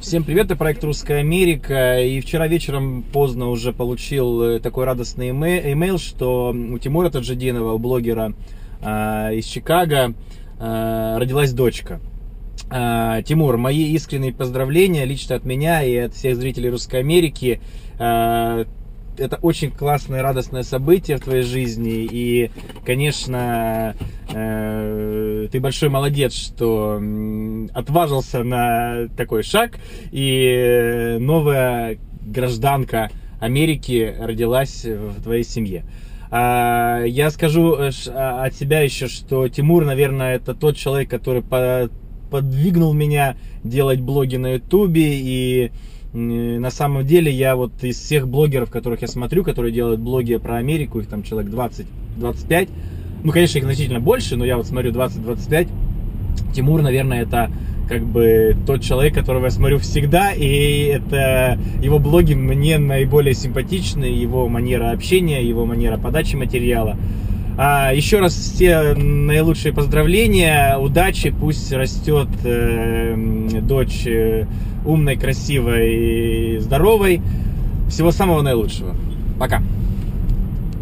Всем привет, это проект Русская Америка. И вчера вечером поздно уже получил э, такой радостный имейл, что у Тимура Таджидинова, у блогера э, из Чикаго, э, родилась дочка. Э, Тимур, мои искренние поздравления лично от меня и от всех зрителей Русской Америки. Э, это очень классное, радостное событие в твоей жизни. И, конечно, э, ты большой молодец, что отважился на такой шаг. И новая гражданка Америки родилась в твоей семье. А, я скажу э, а, от себя еще, что Тимур, наверное, это тот человек, который подвигнул меня делать блоги на Ютубе и на самом деле я вот из всех блогеров, которых я смотрю, которые делают блоги про Америку, их там человек 20-25, ну, конечно, их значительно больше, но я вот смотрю 20-25, Тимур, наверное, это как бы тот человек, которого я смотрю всегда, и это его блоги мне наиболее симпатичны, его манера общения, его манера подачи материала. А, еще раз все наилучшие поздравления, удачи, пусть растет э, дочь э, умной, красивой, здоровой. Всего самого наилучшего. Пока.